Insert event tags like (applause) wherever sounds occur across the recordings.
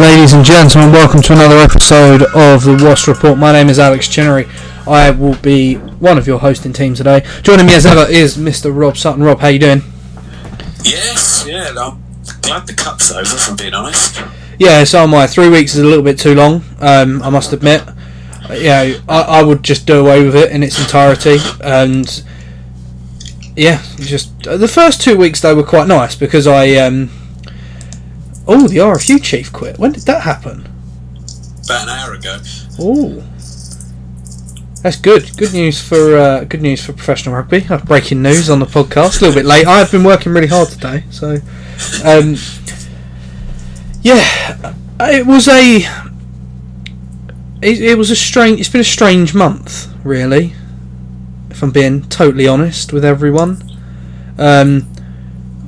ladies and gentlemen. Welcome to another episode of the Wasps Report. My name is Alex Chinnery. I will be one of your hosting team today. Joining me as ever is Mr. Rob Sutton. Rob, how you doing? Yes, yeah, I'm glad the cup's over, from being honest. Yeah, so am I. Three weeks is a little bit too long. Um, I must admit. Yeah, I, I would just do away with it in its entirety, and yeah, just the first two weeks though were quite nice because I. Um, oh, the RFU chief quit. When did that happen? About an hour ago. Oh, that's good. Good news for uh, good news for professional rugby. Uh, breaking news on the podcast. A little bit late. I've been working really hard today, so um, yeah, it was a it, it was a strange. It's been a strange month, really. If I'm being totally honest with everyone, um,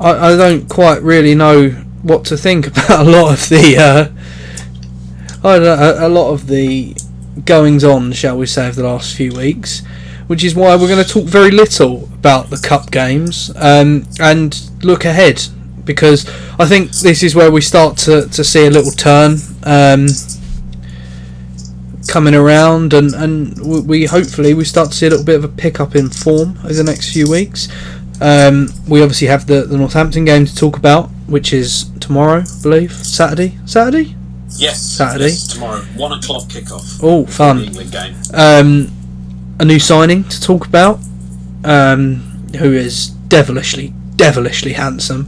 I, I don't quite really know what to think (laughs) about a lot of the uh, I don't know, a, lot of the goings on, shall we say, of the last few weeks, which is why we're going to talk very little about the cup games um, and look ahead because I think this is where we start to, to see a little turn um, coming around and, and we hopefully we start to see a little bit of a pickup in form over the next few weeks. Um, we obviously have the, the Northampton game to talk about, which is tomorrow, I believe. Saturday? Saturday? Yes, Saturday. yes, tomorrow, one o'clock kickoff. Oh, fun. England game. Um, a new signing to talk about, um, who is devilishly, devilishly handsome.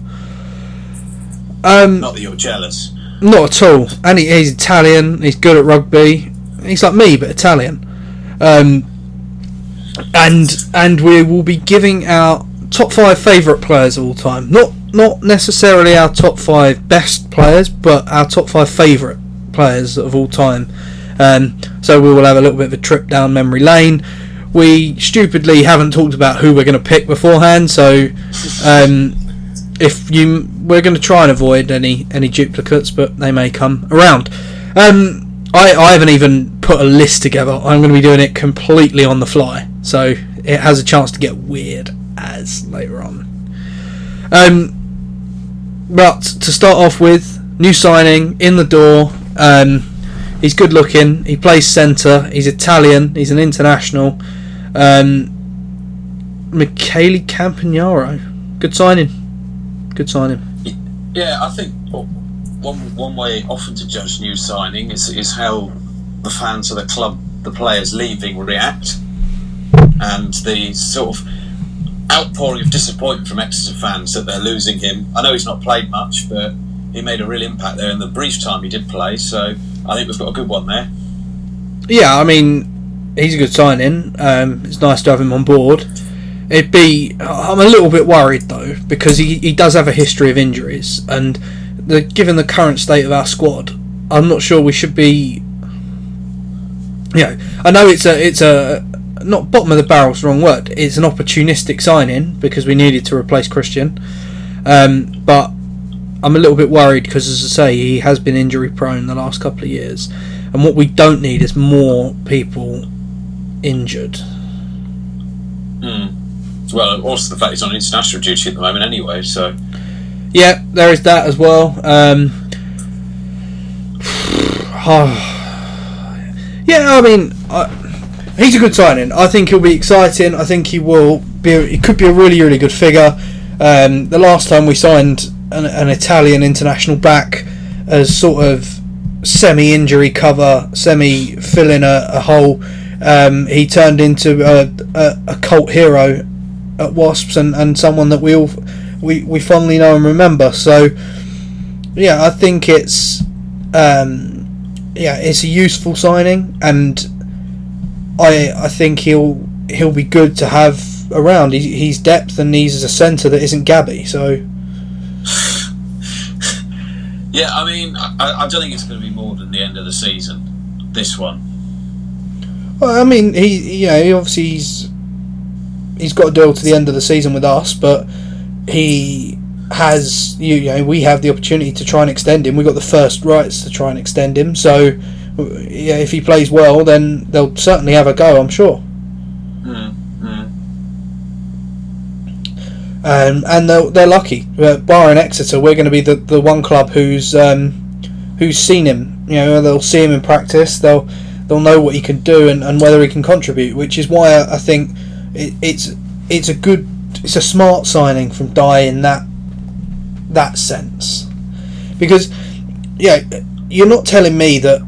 Um, Not that you're jealous. not at all. And he, he's Italian. He's good at rugby. He's like me, but Italian. Um, and and we will be giving our top five favourite players of all time. Not not necessarily our top five best players, but our top five favourite players of all time. Um, so we will have a little bit of a trip down memory lane. We stupidly haven't talked about who we're going to pick beforehand, so um, if you we're going to try and avoid any any duplicates, but they may come around. Um, I I haven't even put a list together. I'm going to be doing it completely on the fly, so it has a chance to get weird as later on. Um, but to start off with, new signing in the door. Um, he's good looking. He plays centre. He's Italian. He's an international. Um, Michele Campagnaro. Good signing. Good signing. Yeah, I think one one way often to judge new signing is is how the fans of the club, the players leaving, react, and the sort of outpouring of disappointment from Exeter fans that they're losing him. I know he's not played much, but he made a real impact there in the brief time he did play. So I think we've got a good one there. Yeah, I mean, he's a good signing. Um, it's nice to have him on board. It'd be. I'm a little bit worried though because he, he does have a history of injuries, and the, given the current state of our squad, I'm not sure we should be. You know, I know it's a it's a not bottom of the barrel's the wrong word. It's an opportunistic signing because we needed to replace Christian, um, but I'm a little bit worried because, as I say, he has been injury prone the last couple of years, and what we don't need is more people injured. Hmm. Well, also the fact he's on international duty at the moment, anyway. So Yeah, there is that as well. Um, (sighs) (sighs) yeah, I mean, I, he's a good signing. I think he'll be exciting. I think he will be. It could be a really, really good figure. Um, the last time we signed an, an Italian international back as sort of semi-injury cover, semi-filling a, a hole, um, he turned into a, a, a cult hero at Wasps and, and someone that we all we, we fondly know and remember. So yeah, I think it's um, yeah, it's a useful signing, and I I think he'll he'll be good to have around. He, he's depth and he's as a centre that isn't Gabby. So (laughs) yeah, I mean, I, I don't think it's going to be more than the end of the season. This one. well, I mean he you know he obviously he's he's got a deal to the end of the season with us, but he has you, you know we have the opportunity to try and extend him. We got the first rights to try and extend him. So yeah, if he plays well, then they'll certainly have a go. I'm sure. Hmm. Hmm. um, and they're, they're lucky. Uh, barring Exeter, we're going to be the, the one club who's um, who's seen him. You know, they'll see him in practice. They'll they'll know what he can do and, and whether he can contribute. Which is why I, I think it, it's it's a good, it's a smart signing from Dai in that that sense, because yeah, you're not telling me that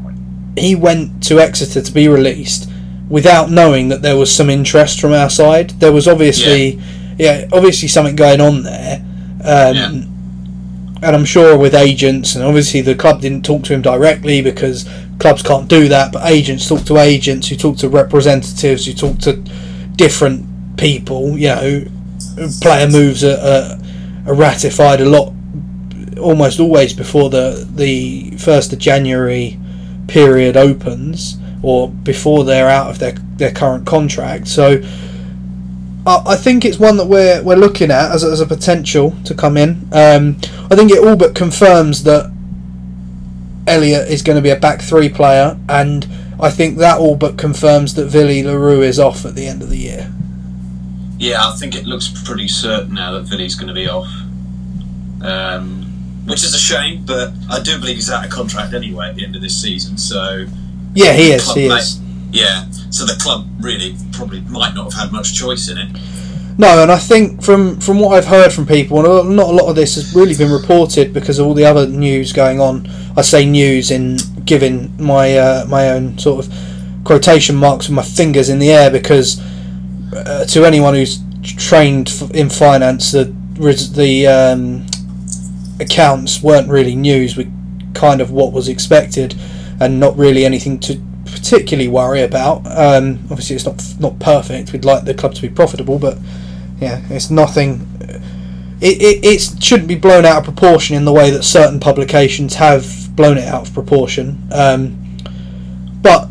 he went to Exeter to be released without knowing that there was some interest from our side. There was obviously, yeah, yeah obviously something going on there. Um, yeah. And I'm sure with agents, and obviously the club didn't talk to him directly because clubs can't do that, but agents talk to agents, who talk to representatives, who talk to different people. You know, player moves are, are, are ratified a lot, almost always before the the first of January period opens or before they're out of their their current contract. So I, think it's one that we're we're looking at as as a potential to come in. Um, I think it all but confirms that Elliot is going to be a back three player, and I think that all but confirms that Willie le Roux is off at the end of the year. Yeah, I think it looks pretty certain now that Willie's going to be off. Um, which is a shame, but I do believe he's out of contract anyway at the end of this season. So yeah, he is. He may, is. Yeah, so the club really probably might not have had much choice in it. No, and I think from from what I've heard from people, and not a lot of this has really been reported because of all the other news going on. I say news in giving my uh, my own sort of quotation marks with my fingers in the air because uh, to anyone who's trained in finance, the the um, accounts weren't really news. We kind of what was expected, and not really anything to particularly worry about. Um, obviously, it's not not perfect. We'd like the club to be profitable, but yeah, it's nothing. It, it, it shouldn't be blown out of proportion in the way that certain publications have blown it out of proportion. Um, but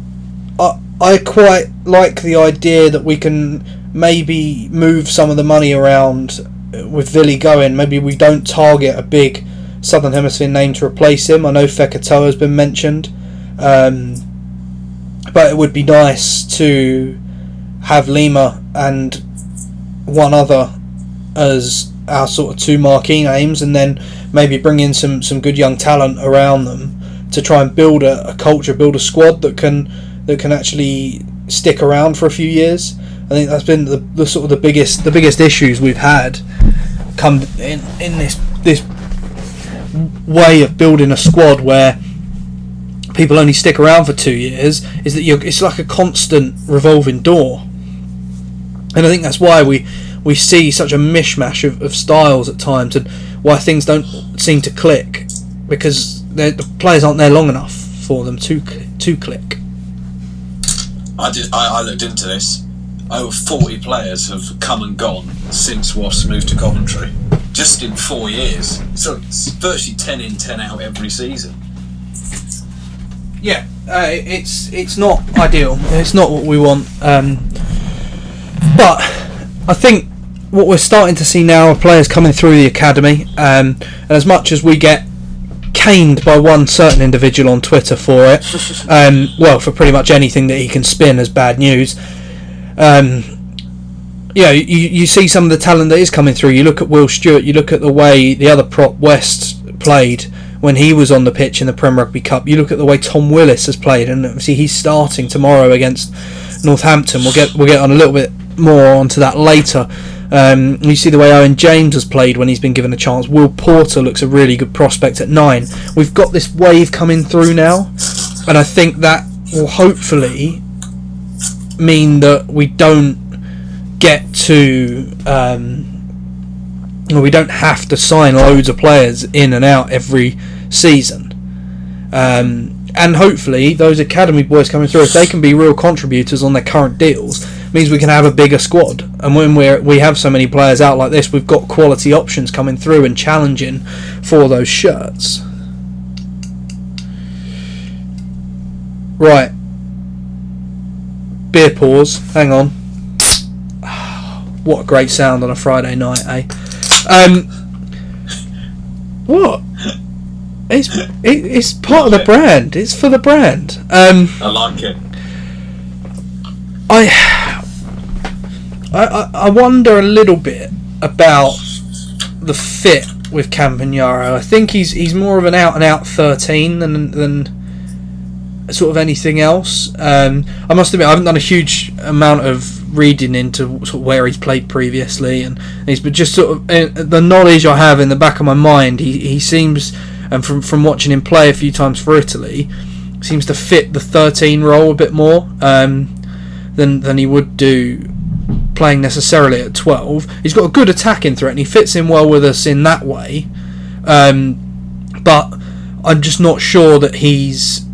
I, I quite like the idea that we can maybe move some of the money around with Willie going. Maybe we don't target a big Southern Hemisphere name to replace him. I know Fekitoa has been mentioned. Um, but it would be nice to have Lima and one other as our sort of two marquee names, and then maybe bring in some some good young talent around them to try and build a, a culture, build a squad that can that can actually stick around for a few years. I think that's been the, the sort of the biggest the biggest issues we've had come in in this this way of building a squad where people only stick around for two years is that you're it's like a constant revolving door. And I think that's why we we see such a mishmash of, of styles at times and why things don't seem to click because the players aren't there long enough for them to to click. I did I, I looked into this over 40 players have come and gone since Wasps moved to Coventry just in four years so it's virtually 10 in 10 out every season yeah, uh, it's it's not ideal. It's not what we want. Um, but I think what we're starting to see now are players coming through the academy, um, and as much as we get caned by one certain individual on Twitter for it, (laughs) um, well, for pretty much anything that he can spin as bad news. Um, you you, you see some of the talent that is coming through. You look at Will Stewart, you look at the way the other prop West played when he was on the pitch in the Prem Rugby Cup. You look at the way Tom Willis has played, and obviously he's starting tomorrow against Northampton. We'll get we'll get on a little bit more onto that later. Um, you see the way Owen James has played when he's been given a chance. Will Porter looks a really good prospect at nine. We've got this wave coming through now, and I think that will hopefully mean that we don't get to um, we don't have to sign loads of players in and out every season. Um, and hopefully, those academy boys coming through, if they can be real contributors on their current deals, means we can have a bigger squad. And when we we have so many players out like this, we've got quality options coming through and challenging for those shirts. Right. Beer pause. Hang on. What a great sound on a Friday night, eh? Um, what? It's it, it's part of the brand. It's for the brand. Um, I like it. I, I I wonder a little bit about the fit with Campagnaro. I think he's he's more of an out and out thirteen than than sort of anything else. Um, I must admit, I haven't done a huge amount of reading into sort of where he's played previously, and he's but just sort of uh, the knowledge I have in the back of my mind. He he seems, and from from watching him play a few times for Italy, seems to fit the thirteen role a bit more um, than than he would do playing necessarily at 12. He's got a good attacking threat and he fits in well with us in that way. Um, but I'm just not sure that he's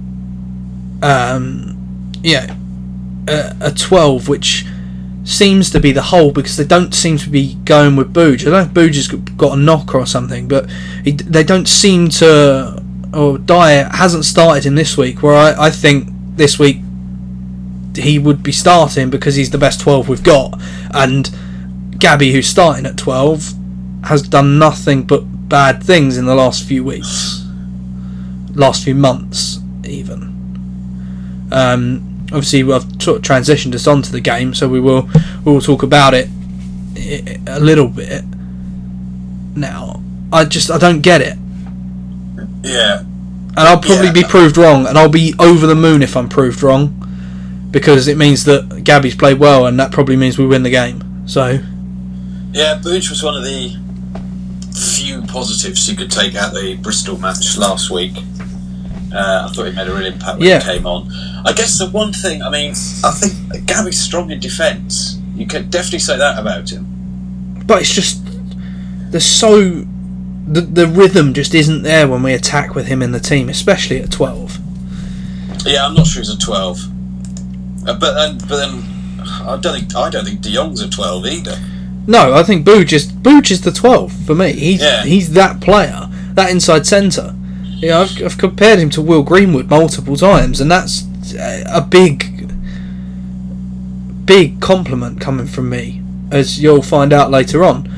um, yeah a, a 12 which seems to be the whole because they don't seem to be going with Booge. I don't know if Booge has got a knock or something, but he, they don't seem to. Or Dai hasn't started him this week, where I, I think this week he would be starting because he's the best 12 we've got. And Gabby, who's starting at 12, has done nothing but bad things in the last few weeks, last few months, even. Um, obviously, I've sort of transitioned us onto the game, so we will we will talk about it a little bit now. I just I don't get it. Yeah. And I'll probably Yeah. be proved wrong, and I'll be over the moon if I'm proved wrong, because it means that Gabby's played well, and that probably means we win the game. So Yeah, Booch was one of the few positives he could take out the Bristol match last week. Uh, I thought he made a real impact when Yeah. he came on. I guess the one thing, I mean, I think Gabby's strong in defence. You can definitely say that about him. but it's just there's so the the rhythm just isn't there when we attack with him in the team, especially at twelve. Yeah, I'm not sure he's a 12. Uh, but then, but then, I don't think I don't think De Jong's a 12 either. No, I think Booch is Booch is the twelve for me. He's Yeah. he's that player, that inside centre. You know, I've, I've compared him to Will Greenwood multiple times, and that's a a big, big compliment coming from me, as you'll find out later on.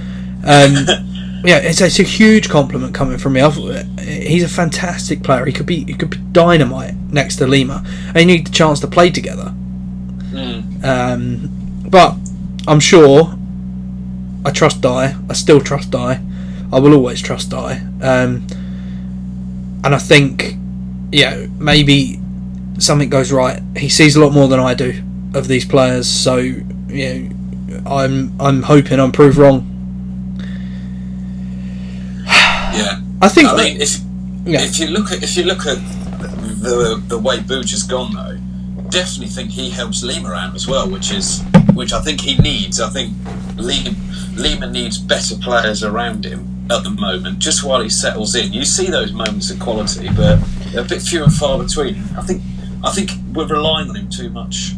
Um, (laughs) yeah, it's, it's a huge compliment coming from me. I've, he's a fantastic player. He could be he could be dynamite next to Lima. They need the chance to play together. Mm. Um, but I'm sure I trust Dai. I still trust Dai. I will always trust Dai. Um, and I think, yeah, maybe something goes right. He sees a lot more than I do of these players, so you know, I'm I'm hoping I'm proved wrong. (sighs) Yeah. I think. I mean, if yeah, if you look at if you look at the the way Booch has gone though, definitely think he helps Lima out as well, which is which I think he needs. I think Lima, Lima needs better players around him at the moment, just while he settles in. You see those moments of quality, but a bit few and far between. I think I think we're relying on him too much,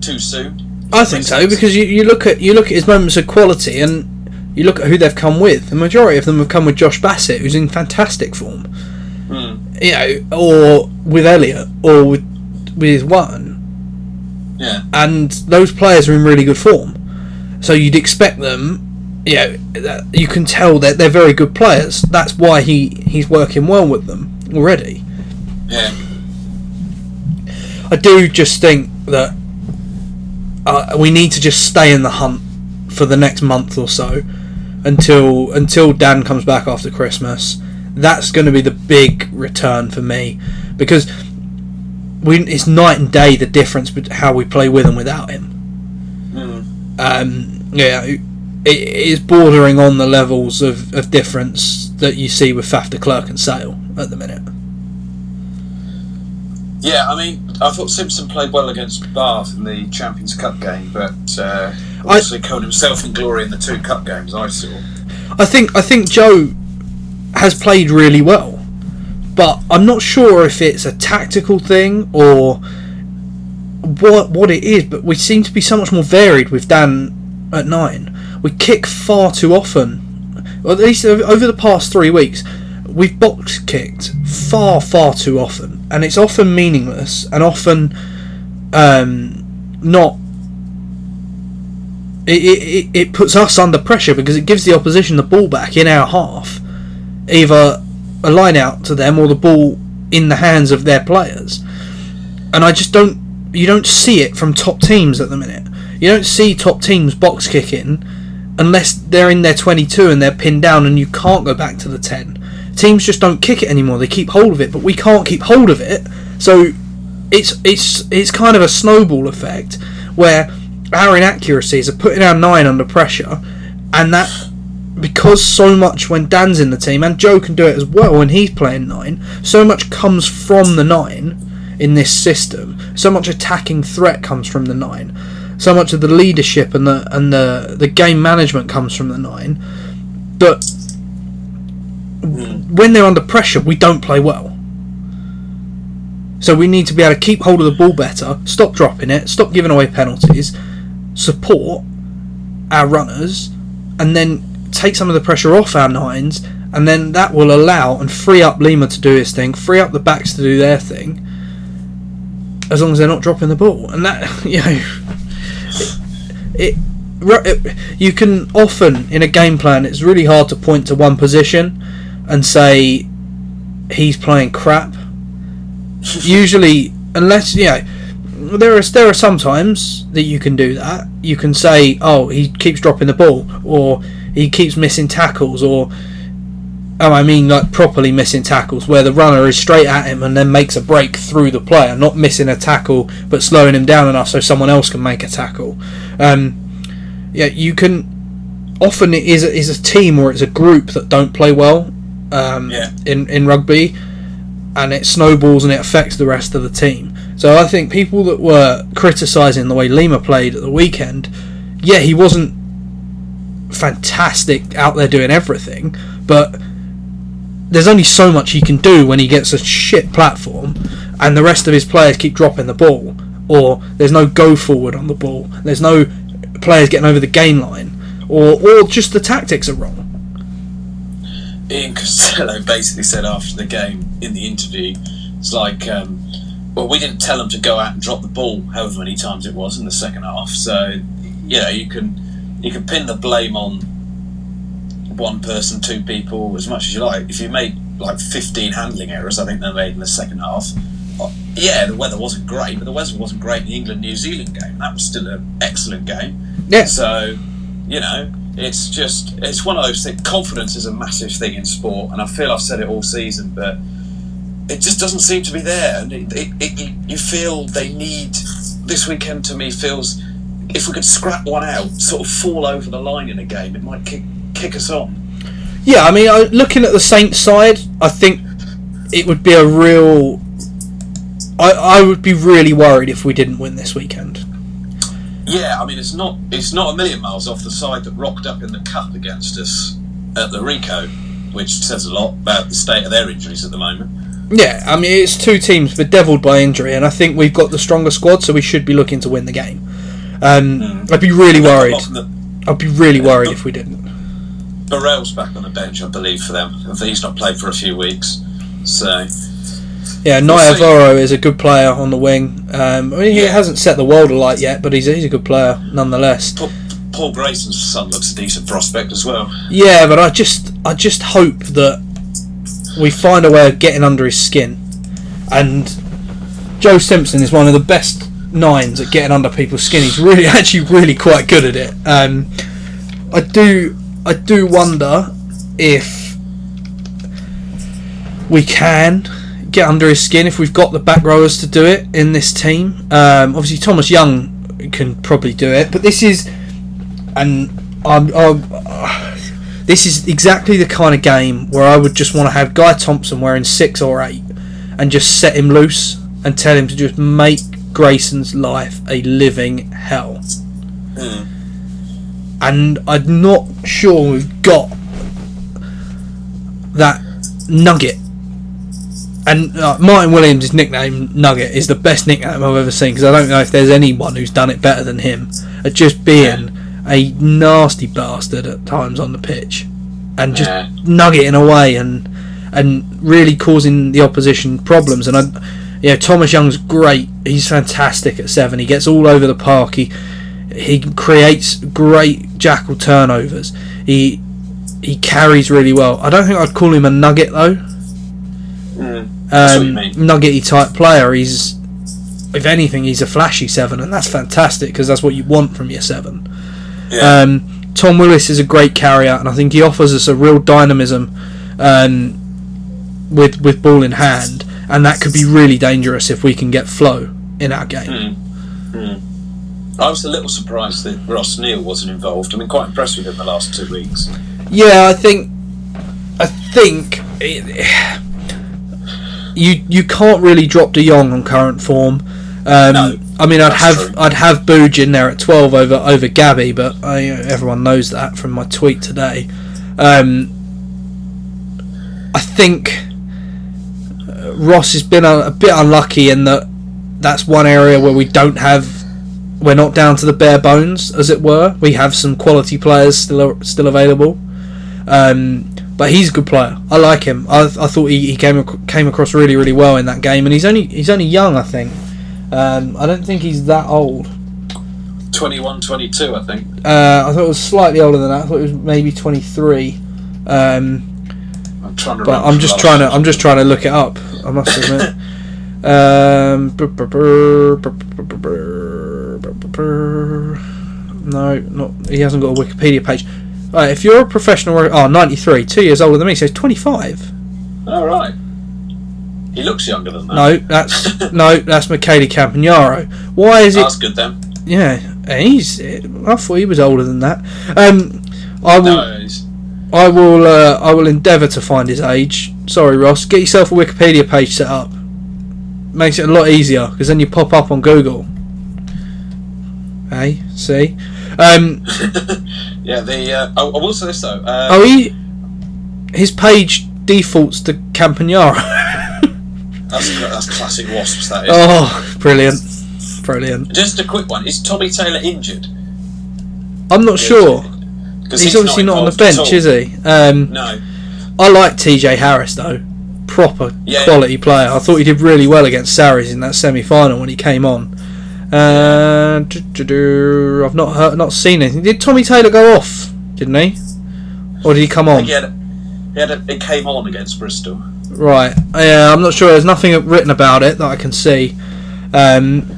too soon. I think so because you, you look at you look at his moments of quality and you look at who they've come with. The majority of them have come with Josh Bassett, who's in fantastic form. Hmm. You know, or with Elliot, or with with one. Yeah, and those players are in really good form. So you'd expect them, you know, you can tell that they're very good players. That's why he, he's working well with them already. yeah, I do just think that uh, we need to just stay in the hunt for the next month or so until until Dan comes back after Christmas. That's going to be the big return for me because we it's night and day the difference between how we play with and without him. Hmm. um, yeah, it, is bordering on the levels of, of difference that you see with Faf de Klerk and Sale at the minute. yeah. I mean, I thought Simpson played well against Bath in the Champions Cup game, but uh, obviously covered himself in glory in the two cup games I saw. I think I think Joe has played really well, but I'm not sure if it's a tactical thing or what what it is. But we seem to be so much more varied with Dan at nine. We kick far too often. At least over the past three weeks, we've box kicked far far too often, and it's often meaningless and often um, not it, it, it puts us under pressure because it gives the opposition the ball back in our half, either a line out to them or the ball in the hands of their players. And I just don't, you don't see it from top teams at the minute. You don't see top teams box kicking unless they're in their 22 and they're pinned down and you can't go back to the 10. Teams just don't kick it anymore. They keep hold of it, but we can't keep hold of it. So it's it's it's kind of a snowball effect where our inaccuracies are putting our nine under pressure, and that because so much when Dan's in the team and Joe can do it as well when he's playing nine, so much comes from the nine in this system. So much attacking threat comes from the nine. So much of the leadership and the and the the game management comes from the nine. That hmm. when they're under pressure, we don't play well. So we need to be able to keep hold of the ball better, stop dropping it, stop giving away penalties, support our runners, and then take some of the pressure off our nines, and then that will allow and free up Lima to do his thing, free up the backs to do their thing, as long as they're not dropping the ball. And that, (laughs) you know, it, it, you can often in a game plan, it's really hard to point to one position and say he's playing crap. (laughs) Usually, unless you know, there is there are sometimes that you can do that. You can say, "Oh, he keeps dropping the ball," or "He keeps missing tackles," or oh, I mean, like properly missing tackles, where the runner is straight at him and then makes a break through the player, not missing a tackle but slowing him down enough so someone else can make a tackle. Um, yeah, you can. Often it is a, is a team or it's a group that don't play well um, Yeah. in in rugby, and it snowballs and it affects the rest of the team. So I think people that were criticising the way Lima played at the weekend, yeah, he wasn't fantastic out there doing everything, but there's only so much he can do when he gets a shit platform, and the rest of his players keep dropping the ball, or there's no go forward on the ball, there's no players getting over the gain line, or or just the tactics are wrong. Ian Costello basically said after the game in the interview, it's like, um, well, we didn't tell them to go out and drop the ball, however many times it was in the second half. So, you know, you can you can pin the blame on one person, two people, as much as you like. If you made like 15 handling errors, I think they made in the second half. uh, Yeah, the weather wasn't great, but the weather wasn't great in the England New Zealand game. That was still an excellent game. Yeah, So, you know, it's just it's one of those things. Confidence is a massive thing in sport, and I feel I've said it all season, but it just doesn't seem to be there. And it, it, it, you- you feel they need this weekend. To me, feels if we could scrap one out, sort of fall over the line in a game, it might kick kick us on. Yeah, I mean, looking at the Saints side, I think it would be a real. I, I would be really worried if we didn't win this weekend. Yeah, I mean it's not it's not a million miles off the side that rocked up in the cup against us at the Ricoh, which says a lot about the state of their injuries at the moment. Yeah, I mean, it's two teams bedevilled by injury, and I think we've got the stronger squad, so we should be looking to win the game. Um, I'd be really worried. I'd be really worried if we didn't. Burrell's back on the bench, I believe, for them. He's not played for a few weeks, so Yeah, see. Is a good player on the wing. Um, I mean, he Yeah. hasn't set the world alight yet, but he's a, he's a good player nonetheless. Paul, Paul Grayson's son looks a decent prospect as well. Yeah, but I just I just hope that we find a way of getting under his skin. And Joe Simpson is one of the best nines at getting under people's skin. He's really (laughs) actually really quite good at it. Um, I do I do wonder if we can get under his skin if we've got the back rowers to do it in this team. Um, obviously Thomas Young can probably do it, but this is and I'm, I'm this is exactly the kind of game where I would just want to have Guy Thompson wearing six or eight and just set him loose and tell him to just make Grayson's life a living hell. Hmm. And I'm not sure we've got that nugget. And uh, Martyn Williams' nickname Nugget is the best nickname I've ever seen because I don't know if there's anyone who's done it better than him at just being a nasty bastard at times on the pitch and just Yeah. nuggeting away and and really causing the opposition problems. And I, you know, Thomas Young's great. He's fantastic at seven. He gets all over the park. He he creates great jackal turnovers. He he carries really well. I don't think I'd call him a nugget though. What Um, nuggety type player. He's if anything, he's a flashy seven, and that's fantastic because that's what you want from your seven. Yeah. Um, Tom Willis is a great carrier, and I think he offers us a real dynamism um, with with ball in hand, and that could be really dangerous if we can get flow in our game. I was a little surprised that Ross Neal wasn't involved. I've been quite impressed with him the last two weeks. Yeah, I think I think it, you you can't really drop De Jong on current form. Um, No, I mean, I'd have true. I'd have Booge in there at twelve over over Gabby, but I, everyone knows that from my tweet today. Um, I think uh, Ross has been a, a bit unlucky in that that's one area where we don't have we're not down to the bare bones, as it were. We have some quality players still still available. Um, but he's a good player. I like him. I, I thought he, he came ac- came across really really well in that game, and he's only he's only young. I think. Um, I don't think he's that old. 21 22, I think. Uh, I thought it was slightly older than that. I thought it was maybe twenty three. Um, I'm trying to but I'm just trying to. I'm just trying to look it up. I must (laughs) admit. um, brr, brr, brr, no, not he hasn't got a Wikipedia page. Right, if you're a professional, oh, 93, two years older than me, so he's 25. All right. He looks younger than that. No, that's (laughs) no, that's Michele Campagnaro. Why is it? That's good then. Yeah, he's. I thought he was older than that. Um, I will. No, he's, I will. Uh, I will endeavour to find his age. Sorry, Ross. Get yourself a Wikipedia page set up. Makes it a lot easier because then you pop up on Google. Hey, see. Um, (laughs) yeah, the. Uh, I, I will say this though. Uh, oh, he. His page defaults to Campagnaro. that's, that's classic Wasps, that is. oh, brilliant, brilliant. Just a quick one. Is Tommy Taylor injured? I'm not sure. He's, obviously not on the bench, is he? Um, No. I like TJ Harris though. Proper Yeah. quality player. I thought he did really well against Sarries in that semi final when he came on. Uh, I've not heard, not seen anything. Did Tommy Taylor go off? Didn't he? Or did he come on? he had, he had a, it came on against Bristol. Right. Yeah, I'm not sure. There's nothing written about it that I can see. Um,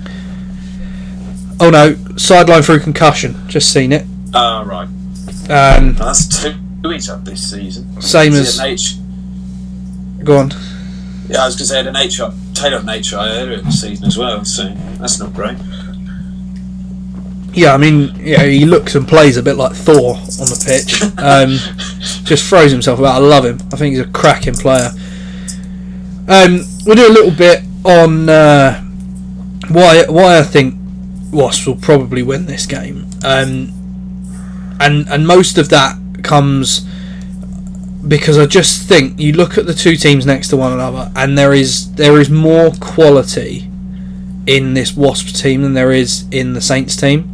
oh no, sideline through concussion. Just seen it. Ah, right. Um, that's two he's up this season. same as. Go on. Yeah, I was going to say he had an H. Taylor had an H earlier in the season as well, so that's not great. Yeah, I mean, yeah, he looks and plays a bit like Thor on the pitch. (laughs) Um, just throws himself about. I love him. I think he's a cracking player. Um, we'll do a little bit on uh, why why I think Wasps will probably win this game, um, and and most of that comes because I just think you look at the two teams next to one another, and there is there is more quality in this Wasps team than there is in the Saints team.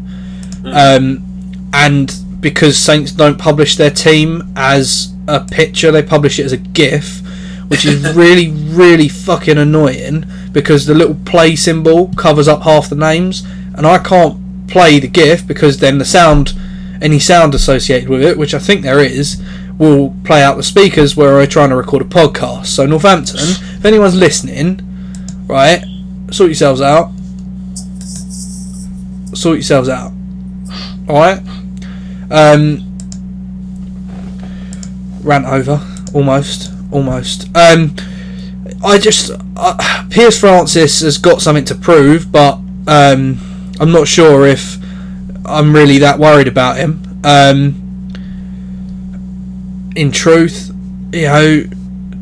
Um, and because Saints don't publish their team as a picture, they publish it as a GIF, which is (laughs) really, really fucking annoying because the little play symbol covers up half the names, and I can't play the GIF because then the sound, any sound associated with it, which I think there is, will play out the speakers where we're trying to record a podcast. So Northampton, if anyone's listening, right, sort yourselves out. Sort yourselves out. Alright? Um, rant over. Almost. Almost. Um, I just. Uh, Piers Francis has got something to prove, but um, I'm not sure if I'm really that worried about him. Um, in truth, you know,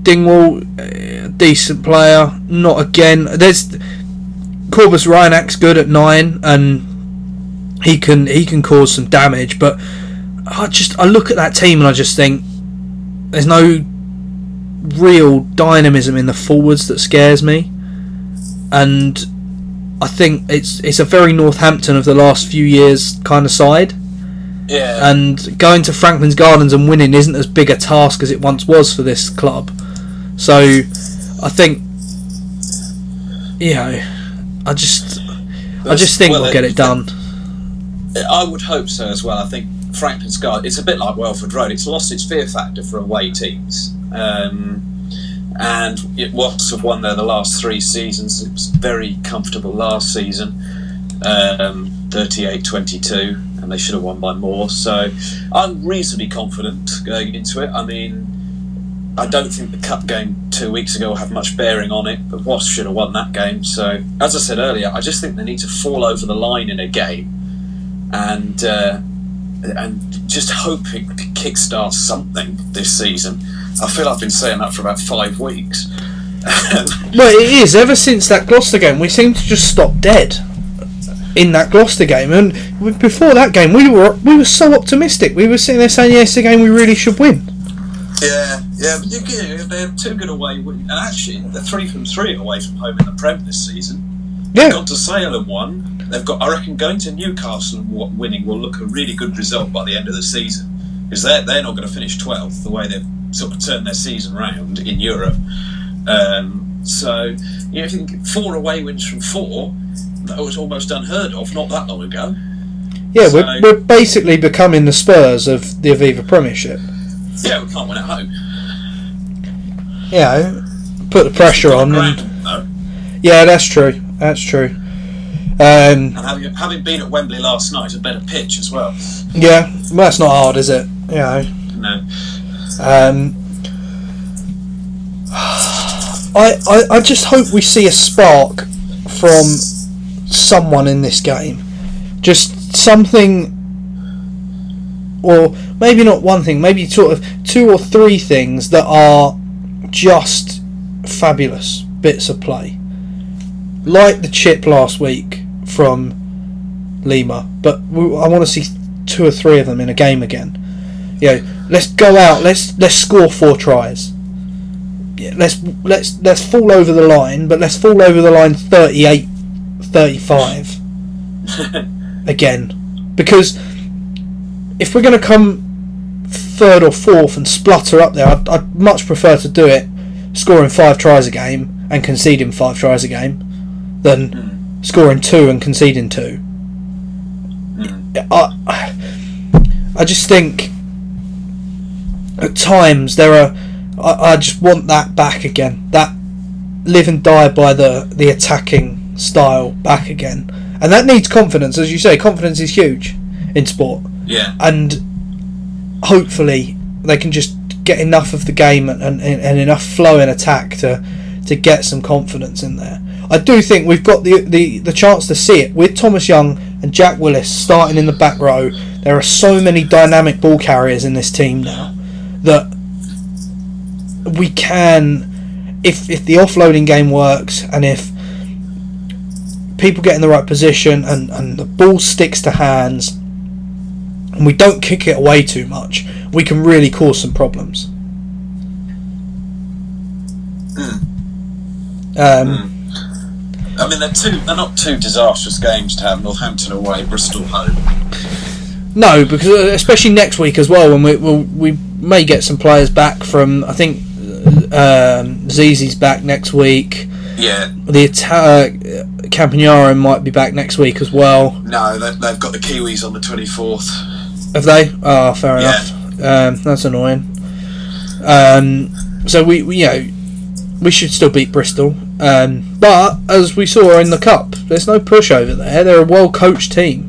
Dingwall, uh, decent player. Not again. There's Cobus Reinach's good at nine, and he can he can cause some damage. But I just I look at that team and I just think there's no real dynamism in the forwards that scares me, and I think it's it's a very Northampton of the last few years kind of side. Yeah. And going to Franklin's Gardens and winning isn't as big a task as it once was for this club. So I think, you know, I just I just think Well, we'll get it done. I would hope so as well. I think Franklin's Guard, it's a bit like Welford Road. It's lost its fear factor for away teams. Um, and it Wasps have won there the last three seasons. It was very comfortable last season, um, 38 22. And they should have won by more. So I'm reasonably confident going into it. I mean, I don't think the cup game two weeks ago will have much bearing on it, but Wasps should have won that game. So, as I said earlier, I just think they need to fall over the line in a game and uh, and just hope it kickstarts something this season. I feel I've been saying that for about five weeks. (laughs) well, it is. Ever since that Gloucester game, we seem to just stop dead in that Gloucester game. And before that game, we were we were so optimistic. We were sitting there saying, "Yes, the game we really should win." Yeah, yeah, but you, they're two good away, and actually they're three from three away from home in the Prem this season. Yeah. They've got to Sale and won. They've got, I reckon, going to Newcastle and winning will look a really good result by the end of the season because they're they're not going to finish twelfth the way they've sort of turned their season round in Europe. Um, so you know, think four away wins from four that was almost unheard of not that long ago. Yeah, so, we're, we're basically becoming the Spurs of the Aviva Premiership. Yeah, we can't win at home. Yeah, put the pressure on. and, yeah, that's true. That's true. Um, and having, having been at Wembley last night, a better pitch as well. Yeah, well, that's not hard, is it? You know. No. Um, I, I I just hope we see a spark from someone in this game. Just something, or maybe not one thing, maybe sort of two or three things that are just fabulous bits of play. Like the chip last week from Lima, but I want to see two or three of them in a game again. You know, let's go out, let's let's score four tries. Yeah, let's let's let's fall over the line, but let's fall over the line 38 35 again because if we're going to come third or fourth and splutter up there, I'd, I'd, much prefer to do it scoring five tries a game and conceding five tries a game than mm. scoring two and conceding two. Mm. I, I just think at times there are. I, I just want that back again. That live and die by the the attacking style back again, and that needs confidence, as you say. Confidence is huge in sport. Yeah. And hopefully they can just get enough of the game and, and, and enough flow in attack to to get some confidence in there. I do think we've got the, the, the chance to see it with Thomas Young and Jack Willis starting in the back row. There are so many dynamic ball carriers in this team now that we can, if if the offloading game works and if people get in the right position and, and the ball sticks to hands and we don't kick it away too much, we can really cause some problems. Mm. Um, mm. I mean, they're two. They're not two disastrous games to have. Northampton away, Bristol home. No, because uh, especially next week as well, when we we'll, we may get some players back from. I think um, Zizi's back next week. Yeah. The uh, Campagnaro might be back next week as well. No, they've got the Kiwis on the twenty fourth. Have they? Oh, fair yeah. enough. Um, that's annoying. Um, so we, we, you know, we should still beat Bristol. Um, but as we saw in the cup, there's no push over there. They're a well coached team.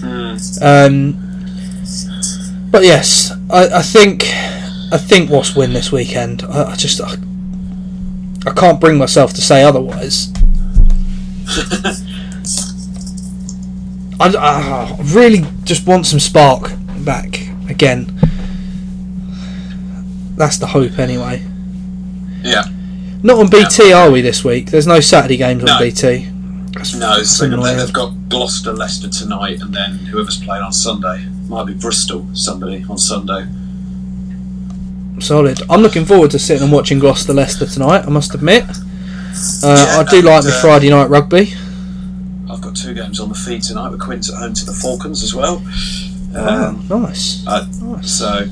Mm. Um, but yes, I, I think I think Wasps win this weekend. I, I just I, I can't bring myself to say otherwise. (laughs) I, I really just want some spark back again. That's the hope, anyway. Yeah. Not on BT, are we this week? There's no Saturday games no. on BT. That's no, so they've got Gloucester, Leicester tonight, and then whoever's playing on Sunday might be Bristol. Somebody on Sunday. Solid. I'm looking forward to sitting and watching Gloucester Leicester tonight. I must admit. Uh, yeah, I do and, like the uh, Friday night rugby. I've got two games on the feed tonight with Quins at home to the Falcons as well. Um, oh, nice. Uh, nice. So,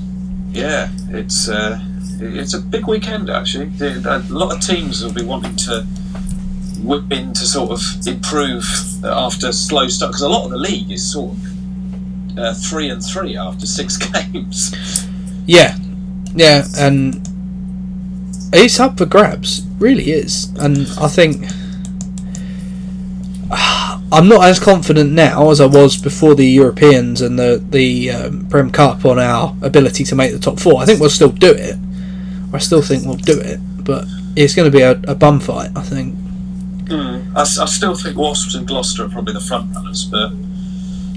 yeah, it's uh, it's a big weekend actually. A lot of teams will be wanting to win to sort of improve after slow start because a lot of the league is sort of uh, three and three after six (laughs) games. Yeah, yeah, and it's up for grabs. Really is, and I think (sighs) I'm not as confident now as I was before the Europeans and the the um, Prem Cup on our ability to make the top four. I think we'll still do it. I still think we'll do it, but it's going to be a, a bum fight. I think. Mm. I, I, still think Wasps and Gloucester are probably the front runners, but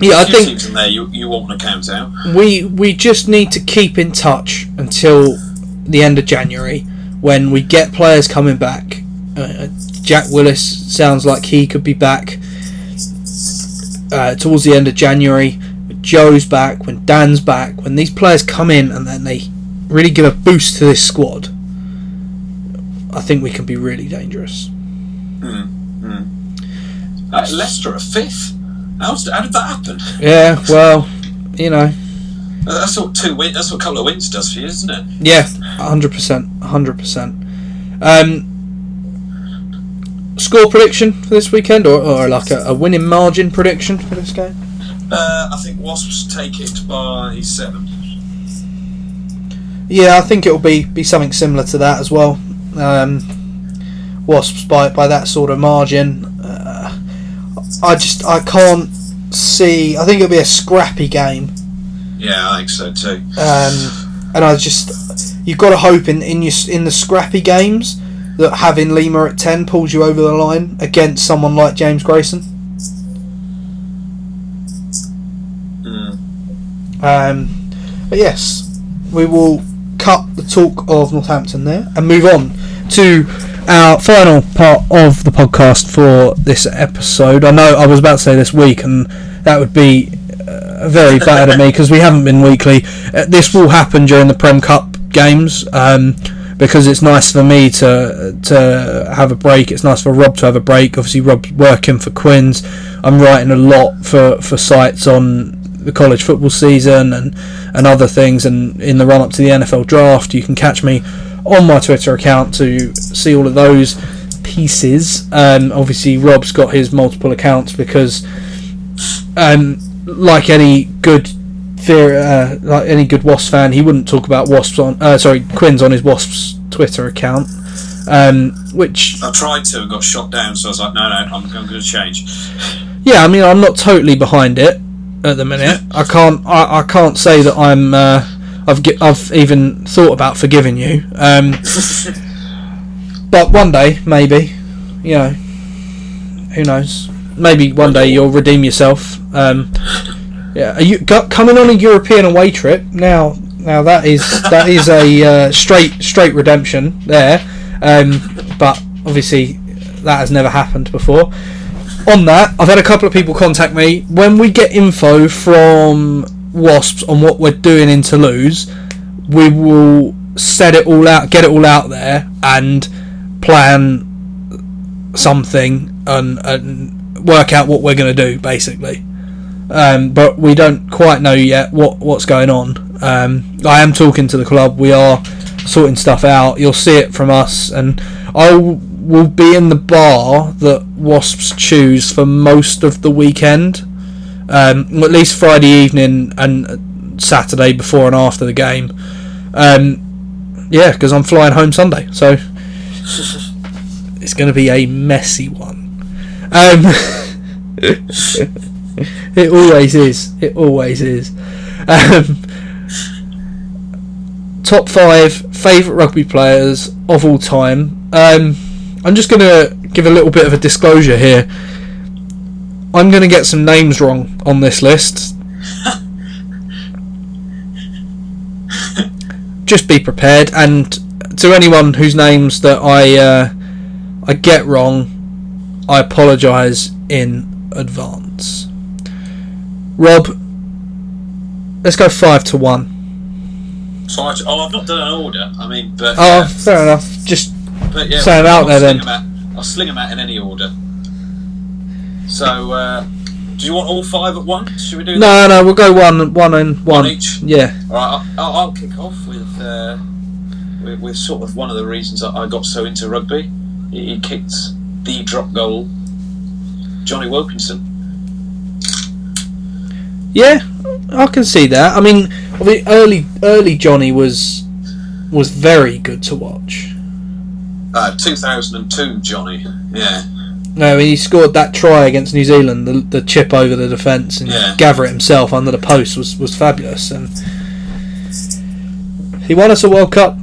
yeah, I think in there you, you want to count out. We we just need to keep in touch until the end of January when we get players coming back. Uh, Jack Willis sounds like he could be back uh, towards the end of January. Joe's back, when Dan's back, when these players come in and then they really give a boost to this squad, I think we can be really dangerous. Mm, mm. Uh, Leicester are fifth. How's, how did that happen? Yeah, well, you know. That's what two win. That's what a couple of wins does for you, isn't it? Yeah, hundred percent, hundred percent. Um, score prediction for this weekend, or, or like a, a winning margin prediction for this game? Uh, I think Wasps take it by seven. Yeah, I think it'll be be something similar to that as well. Um, Wasps by by that sort of margin. Uh, I just I can't see. I think it'll be a scrappy game. Yeah, I think so too. Um, and I just you've got to hope in in your in the scrappy games that having Lima at ten pulls you over the line against someone like James Grayson. Mm. Um, but yes, we will cut the talk of Northampton there and move on to our final part of the podcast for this episode. I know I was about to say this week, and that would be uh, very bad of me because we haven't been weekly. Uh, this will happen during the Prem Cup games. Um, because it's nice for me to to have a break. It's nice for Rob to have a break. Obviously, Rob's working for Quins. I'm writing a lot for, for sites on the college football season and, and other things. And in the run up to the NFL draft, you can catch me on my Twitter account to see all of those pieces. Um, obviously, Rob's got his multiple accounts because, um, like any good uh, like any good Wasps fan, he wouldn't talk about Wasps on, uh, sorry, Quins on his Wasps Twitter account. Um, which I tried to and got shot down, so I was like, no, no, I'm, I'm going to change. Yeah, I mean, I'm not totally behind it at the minute. (laughs) I can't, I, I can't say that I'm. Uh, I've, I've even thought about forgiving you. Um, (laughs) but one day, maybe, you know, who knows? Maybe one day you'll redeem yourself. Um, yeah, are you coming on a European away trip now? Now that is that is a uh, straight straight redemption there, um, but obviously that has never happened before. On that, I've had a couple of people contact me when we get info from Wasps on what we're doing in Toulouse. We will set it all out, get it all out there, and plan something and, and work out what we're going to do basically um, but we don't quite know yet what what's going on. Um, I am talking to the club. We are sorting stuff out. You'll see it from us, and I will be in the bar that Wasps choose for most of the weekend, um, at least Friday evening and Saturday before and after the game. Um, yeah, because I'm flying home Sunday, so (laughs) it's going to be a messy one. Um, (laughs) it always is. It always is. Um, top five favourite rugby players of all time. Um, I'm just going to give a little bit of a disclosure here. I'm going to get some names wrong on this list. just be prepared, and to anyone whose names that I uh, I get wrong, I apologise in advance. Rob, let's go five to one. Five. To, oh, I've not done an order. I mean, but oh, yeah. fair enough. Just but yeah, say it out there then. I'll sling them out in any order. So, uh, do you want all five at once? Should we do? No, that? no, no, we'll go one, one and one. one each. Yeah. All right, I'll, I'll kick off with, uh, with, with sort of one of the reasons I got so into rugby. He, kicked the drop goal. Jonny Wilkinson. Yeah, I can see that. I mean, early early Jonny was was very good to watch. Uh, 2002 Jonny, yeah. No, he scored that try against New Zealand, the, the chip over the defence and Yeah. gather it himself under the post was, was fabulous. And he won us a World Cup.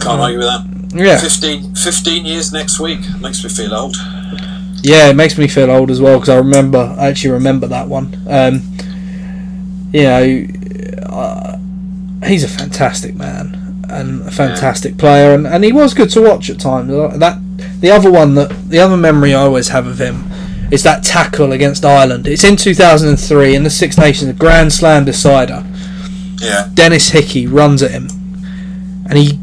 Can't argue with that. Yeah, 15, 15 years next week makes me feel old. yeah, it makes me feel old as well because I remember, I actually remember that one. Um, you know, uh, he's a fantastic man and a fantastic player, and, and he was good to watch at times. That the other one that the other memory I always have of him is that tackle against Ireland. It's in 2003 in the Six Nations, a Grand Slam decider. Yeah, Denis Hickie runs at him, and he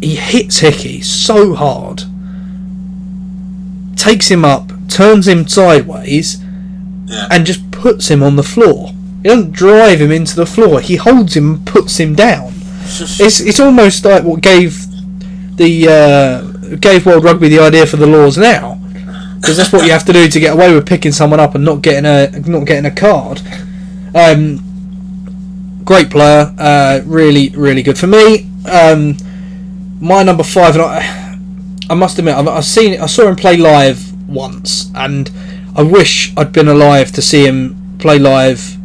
he hits Hickey so hard, takes him up, turns him sideways, yeah. and just puts him on the floor. He doesn't drive him into the floor. He holds him and puts him down. (laughs) It's it's almost like what gave the uh, gave World Rugby the idea for the laws now, because that's what you have to do to get away with picking someone up and not getting a not getting a card. Um, great player, uh, really really good for me. Um, my number five, and I, I must admit, I've, I've seen I saw him play live once, and I wish I'd been alive to see him play live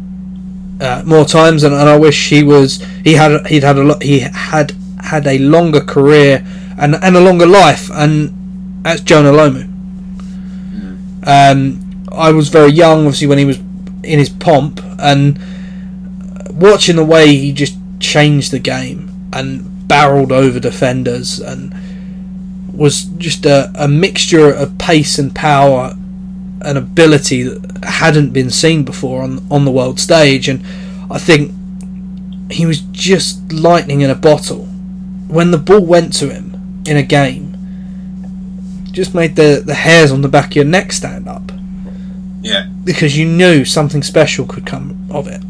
uh, more times, and, and I wish he was he had he'd had a lot he had had a longer career and and a longer life, and that's Jonah Lomu. Um, I was very young, obviously, when he was in his pomp, and watching the way he just changed the game and barreled over defenders and was just a, a mixture of pace and power and ability that hadn't been seen before on on the world stage. And I think he was just lightning in a bottle. When the ball went to him in a game just made the, the hairs on the back of your neck stand up Yeah, because you knew something special could come of it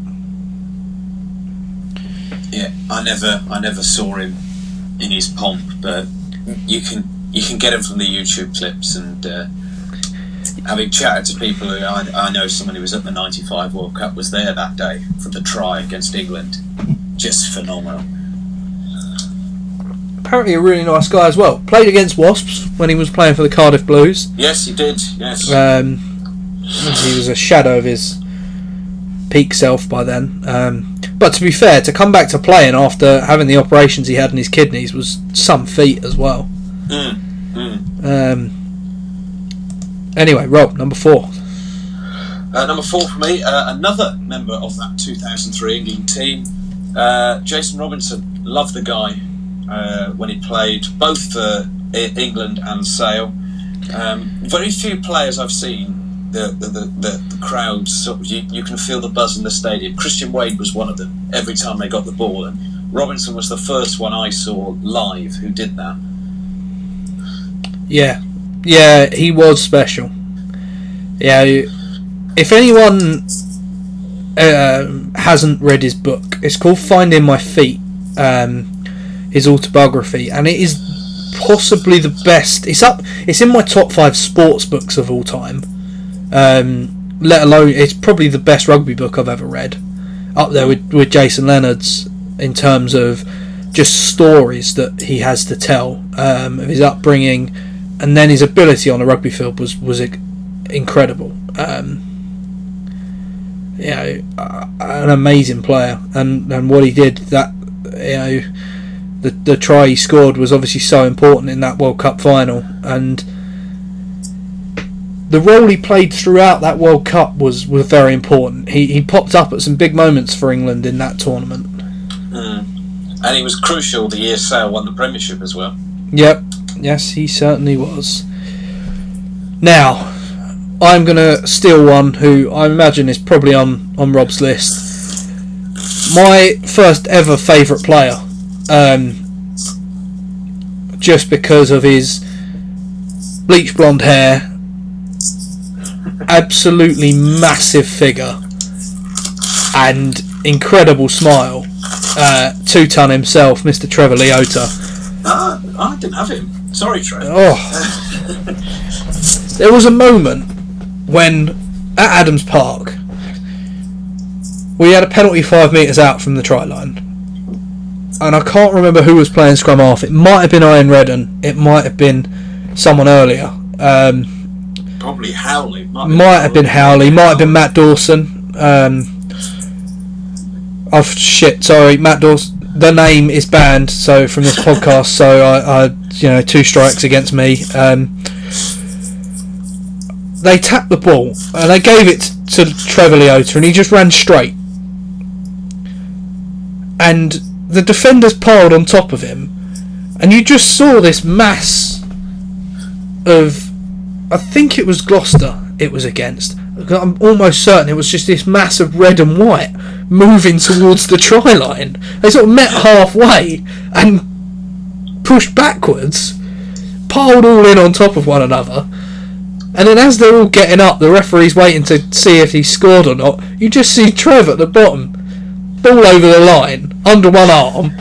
yeah. I never, I never saw him in his pomp, but you can, you can get him from the YouTube clips and. Uh, Having chatted to people who I, I know, someone who was at the '95 World Cup was there that day for the try against England. Just phenomenal. Apparently a really nice guy as well played against Wasps when he was playing for the Cardiff Blues Yes, he did. Yes. Um, he was a shadow of his peak self by then. Um, but to be fair, to come back to playing after having the operations he had in his kidneys was some feat as well. Mm, mm. Um, anyway, Rob, number four. Uh, number four for me, uh, another member of that 2003 England team, uh, Jason Robinson. Loved the guy uh, when he played both for England and Sale. Um, very few players I've seen. The the, the, the, sort of you, you can feel the buzz in the stadium. Christian Wade was one of them every time they got the ball, and Robinson was the first one I saw live who did that. Yeah, yeah, he was special. Yeah, if anyone um hasn't read his book, it's called Finding My Feet, um, his autobiography, and it is possibly the best. It's up. It's in my top five sports books of all time. Um, let alone, it's probably the best rugby book I've ever read. Up there with with Jason Leonard's in terms of just stories that he has to tell um, of his upbringing, and then his ability on the rugby field was was incredible. Um, you know, an amazing player, and and what he did that you know. The, the try he scored was obviously so important in that World Cup final, and the role he played throughout that World Cup was, was very important. He, he popped up at some big moments for England in that tournament. Mm. And he was crucial the year Sale won the Premiership as well. Yep, yes, he certainly was. Now, I'm going to steal one who I imagine is probably on, on Rob's list. My first ever favourite player, um, just because of his bleach blonde hair, absolutely massive figure, and incredible smile. Uh, two ton himself, Mr. Trevor Leota. Ah, I didn't have him. Sorry, Trevor. Oh. there was a moment when at Adams Park we had a penalty five metres out from the try line. And I can't remember who was playing scrum half. It might have been Eoin Reddan. It might have been someone earlier. Um, Probably Howley. Might, might have been Howley, might have been Matt Dawson. Um, I've shit. Sorry, Matt Dawson. The name is banned, so from this podcast. So I, I, you know, two strikes against me. Um, they tapped the ball and they gave it to Trevor Leota, and he just ran straight. And the defenders piled on top of him, and you just saw this mass of. I think it was Gloucester it was against. I'm almost certain it was just this mass of red and white moving towards the try line. They sort of met halfway and pushed backwards, piled all in on top of one another. And then as they're all getting up, the referee's waiting to see if he scored or not. You just see Trev at the bottom, ball over the line, under one arm,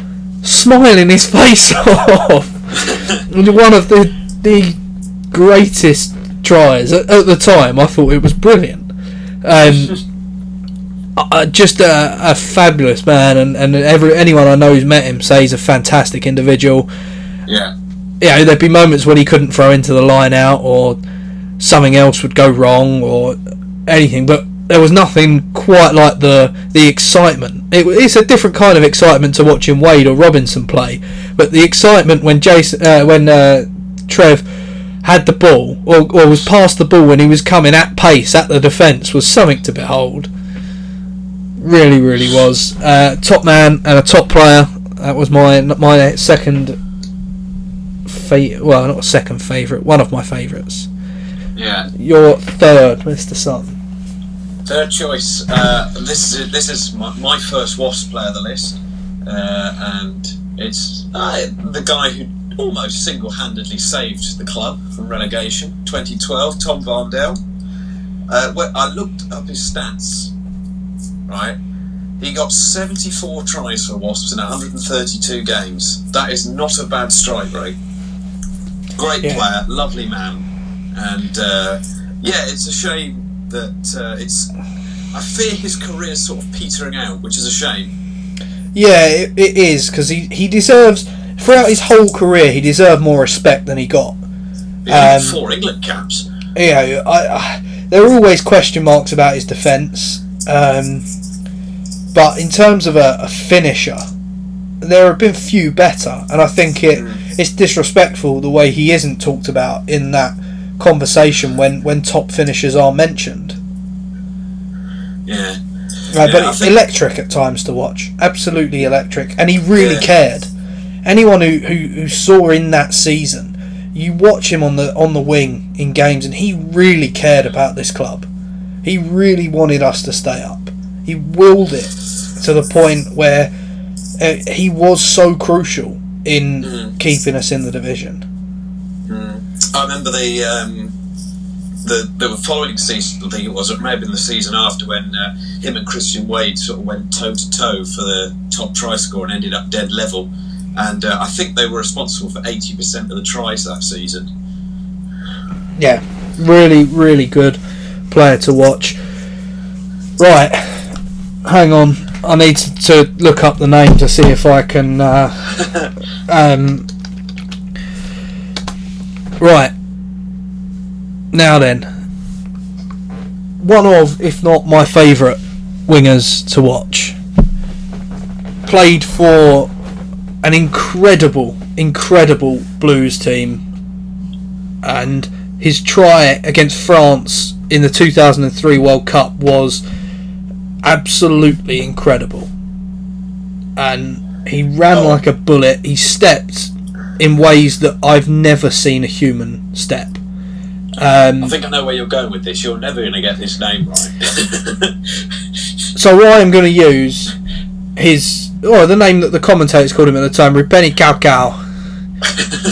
smiling his (laughs) face off. one of the the greatest tries at, at, the time. I thought it was brilliant. Um, uh, just a, a, fabulous man, and, and every anyone I know who's met him says he's a fantastic individual. Yeah. Yeah, there'd be moments when he couldn't throw into the line out or something else would go wrong or anything, but there was nothing quite like the the excitement. It, it's a different kind of excitement to watching Wade or Robinson play, but the excitement when Jason, uh, when uh, Trev had the ball or, or was past the ball when he was coming at pace at the defence was something to behold. Really, really was uh, top man and a top player. That was my my second, fa- well, not second favourite, one of my favourites. Yeah. Your third, Mr. Sun. Third choice. Uh, this is this is my, my first Wasp player of the list, uh, and it's uh, the guy who almost single-handedly saved the club from relegation. 2012, Tom Varndell. Uh, I looked up his stats. Right, he got 74 tries for Wasps in 132 games. That is not a bad strike rate. Great yeah. player, lovely man and uh, yeah, it's a shame that uh, it's. I fear his career sort of petering out, which is a shame. Yeah, it, it is because he he deserves throughout his whole career he deserved more respect than he got. Yeah, um, four England caps. Yeah, I, I, there are always question marks about his defence, um, but in terms of a, a, finisher, there have been few better, and I think it mm. it's disrespectful the way he isn't talked about in that conversation when, when top finishers are mentioned. Yeah. Right, yeah, but electric at times to watch. Absolutely electric. And he really yeah. cared. Anyone who, who, who saw in that season, you watch him on the on the wing in games and he really cared about this club. He really wanted us to stay up. He willed it to the point where uh, he was so crucial in mm. keeping us in the division. I remember the um, the the following season. I think it was. It may have been the season after when uh, him and Christian Wade sort of went toe to toe for the top try score and ended up dead level. And uh, I think they were responsible for eighty percent of the tries that season. Yeah, really, really good player to watch. Right, hang on. I need to, look up the name to see if I can uh, (laughs) um, Right. Now then. One of, if not my favourite wingers to watch. Played for an incredible, incredible Blues team. And his try against France in the 2003 World Cup was absolutely incredible. And he ran oh. like a bullet. He stepped in ways that I've never seen a human step. Um, I think I know where you're going with this. You're never going to get this name right. (laughs) so what I'm going to use his, or oh, the name that the commentators called him at the time, Rupeni Caucau,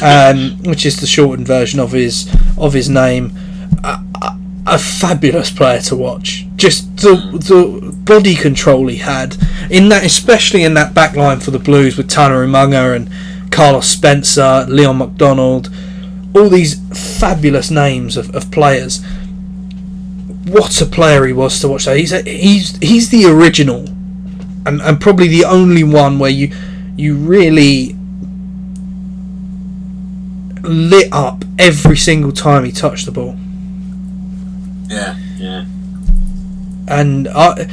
um, (laughs) which is the shortened version of his of his name. A, a, a fabulous player to watch. Just the the body control he had in that, especially in that back line for the Blues with Tana Umaga and Carlos Spencer, Leon MacDonald, all these fabulous names of, of players. What a player he was to watch! That he's a, he's he's the original, and and probably the only one where you you really lit up every single time he touched the ball. Yeah, yeah. And I,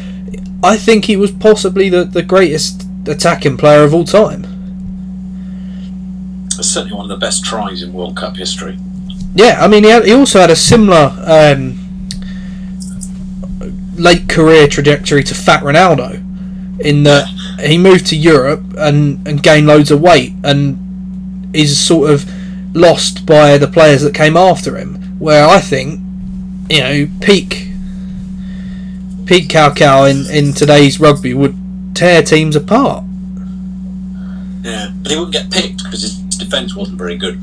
I think he was possibly the, the greatest attacking player of all time. Certainly one of the best tries in World Cup history. Yeah, I mean, he, had, he also had a similar um, late career trajectory to Fat Ronaldo, in that he moved to Europe and, and gained loads of weight and is sort of lost by the players that came after him. Where I think, you know, peak peak Cow in, in today's rugby would tear teams apart. Yeah, but he wouldn't get picked because his defence wasn't very good.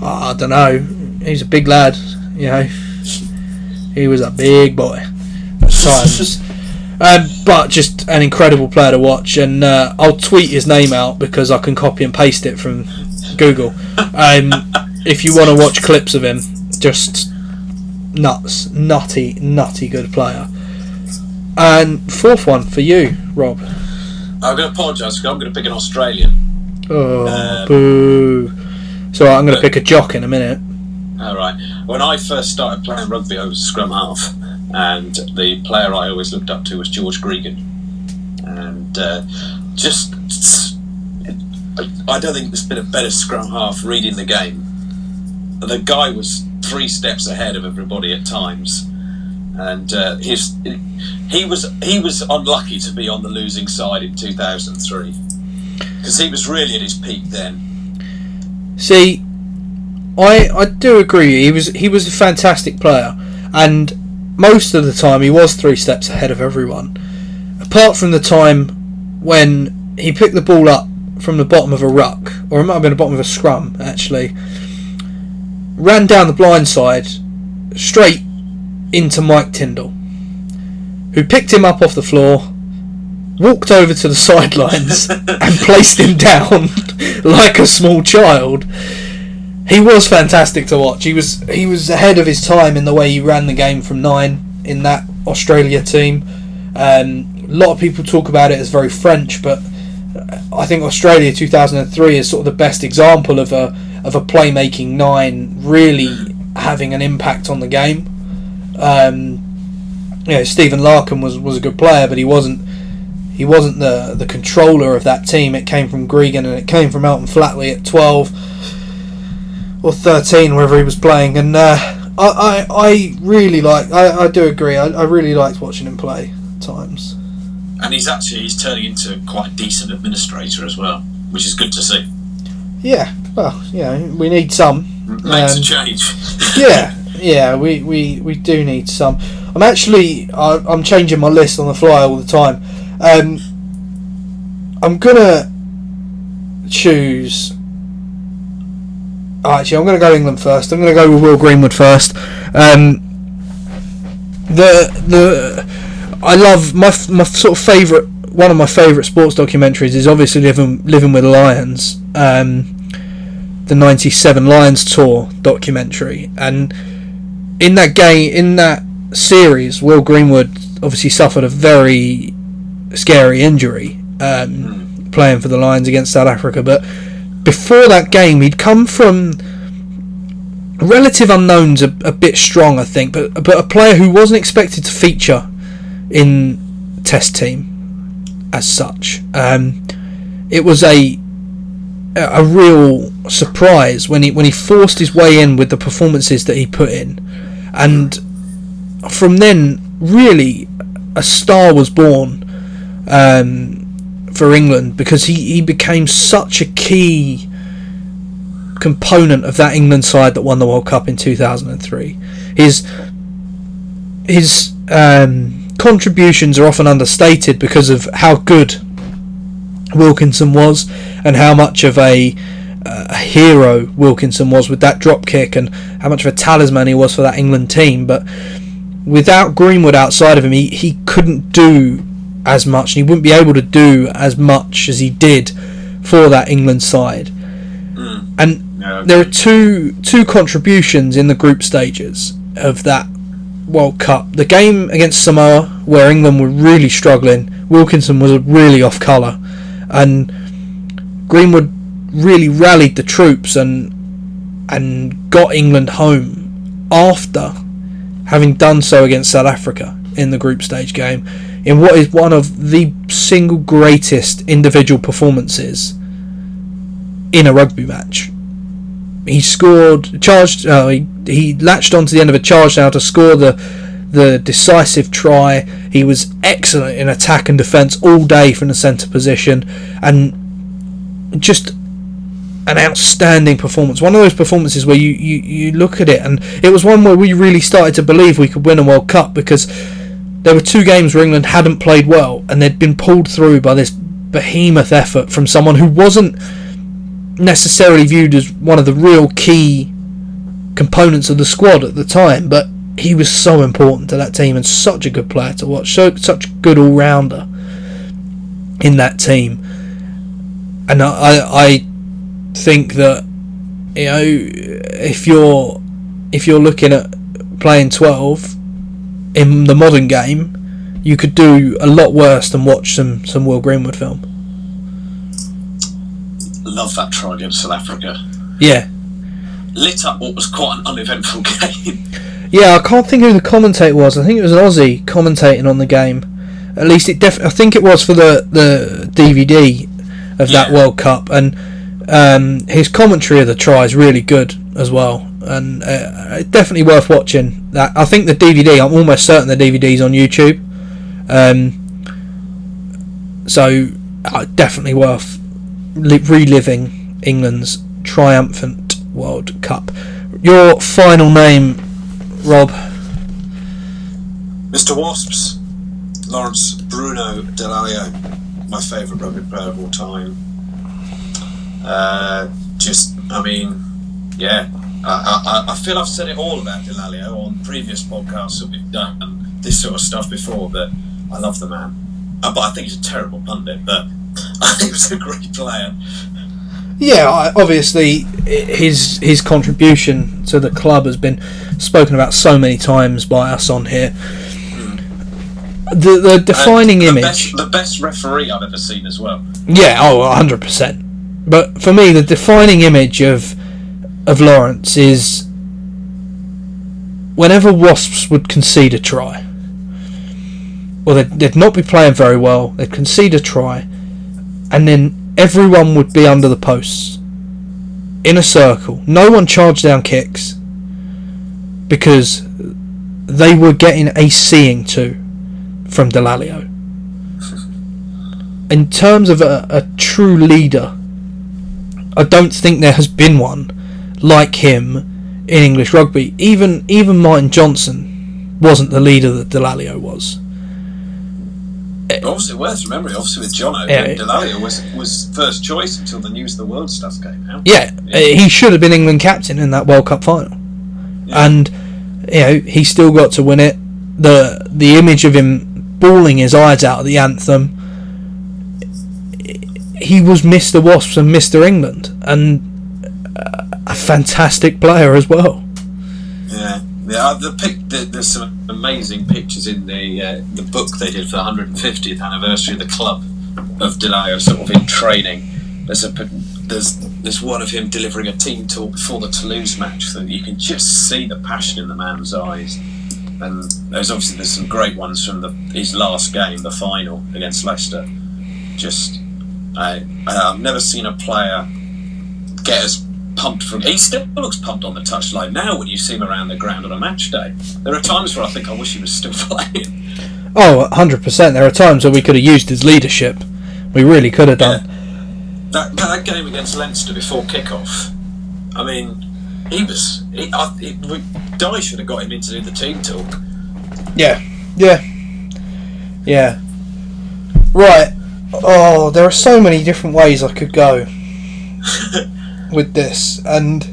Oh, I don't know. He's a big lad, you know. He was a big boy at times. (laughs) Um, but just an incredible player to watch, and uh, I'll tweet his name out because I can copy and paste it from Google. Um, if you want to watch clips of him, just nuts, nutty, nutty good player. And fourth one for you, Rob. I'm going to apologise because I'm going to pick an Australian. Oh, Um, boo. So I'm going to pick a jock in a minute. All right. When I first started playing rugby, I was a scrum half, and the player I always looked up to was George Gregan. And uh, just, I don't think there's been a better scrum half reading the game. The guy was three steps ahead of everybody at times, and uh, his he was he was unlucky to be on the losing side in 2003 because he was really at his peak then. See, I I do agree. He was he was a fantastic player, and most of the time he was three steps ahead of everyone. Apart from the time when he picked the ball up from the bottom of a ruck, or it might have been the bottom of a scrum actually, ran down the blind side straight into Mike Tindall, who picked him up off the floor, walked over to the sidelines, (laughs) and placed him down (laughs) like a small child. He was fantastic to watch. He was he was ahead of his time in the way he ran the game from nine in that Australia team. Um, a lot of people talk about it as very French, but I think Australia 2003 is sort of the best example of a of a playmaking nine really having an impact on the game. Um, you know, Stephen Larkham was, was a good player, but he wasn't he wasn't the the controller of that team. It came from Gregan and it came from Elton Flatley at 12 or 13, wherever he was playing. And uh, I, I I really like I, I do agree. I, I really liked watching him play at times. and he's actually he's turning into quite a decent administrator as well, which is good to see. Yeah, well, yeah, we need some. Makes Um, a change. (laughs) (laughs) yeah, yeah, we, we, we do need some. I'm actually I, I'm changing my list on the fly all the time. Um, I'm gonna choose. oh, Actually, I'm gonna go England first. I'm gonna go with Will Greenwood first. Um, the the I love my my sort of favourite one of my favourite sports documentaries is obviously living living with lions. Um, the 97 Lions Tour documentary and in that game in that series Will Greenwood obviously suffered a very scary injury um, playing for the Lions against South Africa but before that game he'd come from relative unknowns a, a bit strong I think but but a player who wasn't expected to feature in test team as such. Um, it was a a real surprise when he when he forced his way in with the performances that he put in, and from then really a star was born um, for England because he, he became such a key component of that England side that won the World Cup in 2003. His his um, contributions are often understated because of how good Wilkinson was and how much of a, uh, a hero Wilkinson was with that drop kick and how much of a talisman he was for that England team. But without Greenwood outside of him, he, he couldn't do as much and he wouldn't be able to do as much as he did for that England side. Hmm. And No, there are two two contributions in the group stages of that World Cup. The game against Samoa, where England were really struggling, Wilkinson was really off colour, and Greenwood really rallied the troops and and got England home after having done so against South Africa in the group stage game in what is one of the single greatest individual performances in a rugby match. He scored, charged, uh, he, he latched onto the end of a charge now to score the the decisive try. He was excellent in attack and defence all day from the centre position, and just an outstanding performance. One of those performances where you, you, you look at it, and it was one where we really started to believe we could win a World Cup because there were two games where England hadn't played well, and they'd been pulled through by this behemoth effort from someone who wasn't necessarily viewed as one of the real key components of the squad at the time, but he was so important to that team and such a good player to watch, so such a good all rounder in that team. And I, I think that you know if you're if you're looking at playing 12 in the modern game you could do a lot worse than watch some some Will Greenwood film Love that try against South Africa. yeah Lit up what was quite an uneventful (laughs) game. yeah I can't think who the commentator was I think it was an Aussie commentating on the game at least it def- I think it was for the the DVD of that Yeah. World Cup and um, his commentary of the try is really good as well and uh, definitely worth watching that I think the DVD I'm almost certain the DVD's on YouTube um, so uh, definitely worth li- reliving England's triumphant World Cup your final name Rob Mr. Wasps, Lawrence Bruno Dallaglio, my favourite rugby player of all time. Uh, just, I mean, yeah, I, I, I feel I've said it all about Dallaglio on previous podcasts that we've done this sort of stuff before, but I love the man. Uh, but I think he's a terrible pundit, but (laughs) I think he was a great player. Yeah, obviously his his contribution to the club has been spoken about so many times by us on here. The the defining And the image, Best, the best referee I've ever seen as well. yeah, oh, hundred percent. But for me, the defining image of of Lawrence is whenever Wasps would concede a try, or they'd, they'd not be playing very well, they'd concede a try, and then everyone would be under the posts in a circle. No one charged down kicks because they were getting a seeing to from Dallaglio. In terms of a, a true leader, I don't think there has been one like him in English rugby. Even even Martin Johnson wasn't the leader that Dallaglio was. Obviously, worth remembering. Obviously, with Jono, Yeah. Dallaglio was was first choice until the News of the World stuff came out. Yeah, uh, he should have been England captain in that World Cup final, Yeah. and you know he still got to win it. the The image of him bawling his eyes out at the anthem. He was Mr. Wasps and Mr. England, and a fantastic player as well. Yeah, yeah. The pic, the, there's some amazing pictures in the uh, the book they did for the 150th anniversary of the club of Dallaglio, sort of in training. There's a there's there's one of him delivering a team talk before the Toulouse match, so you can just see the passion in the man's eyes. And there's obviously there's some great ones from the, his last game, the final against Leicester. Just, I, I've never seen a player get as pumped from. He still looks pumped on the touchline now when you see him around the ground on a match day. There are times where I think I wish he was still (laughs) playing. Oh, 100%. There are times where we could have used his leadership. We really could have done. That, that game against Leinster before kick-off, I mean, he was. He, I, he, we, Dai should have got him in to do the team talk. Yeah. Yeah. Yeah. Right. Oh, there are so many different ways I could go (laughs) with this, and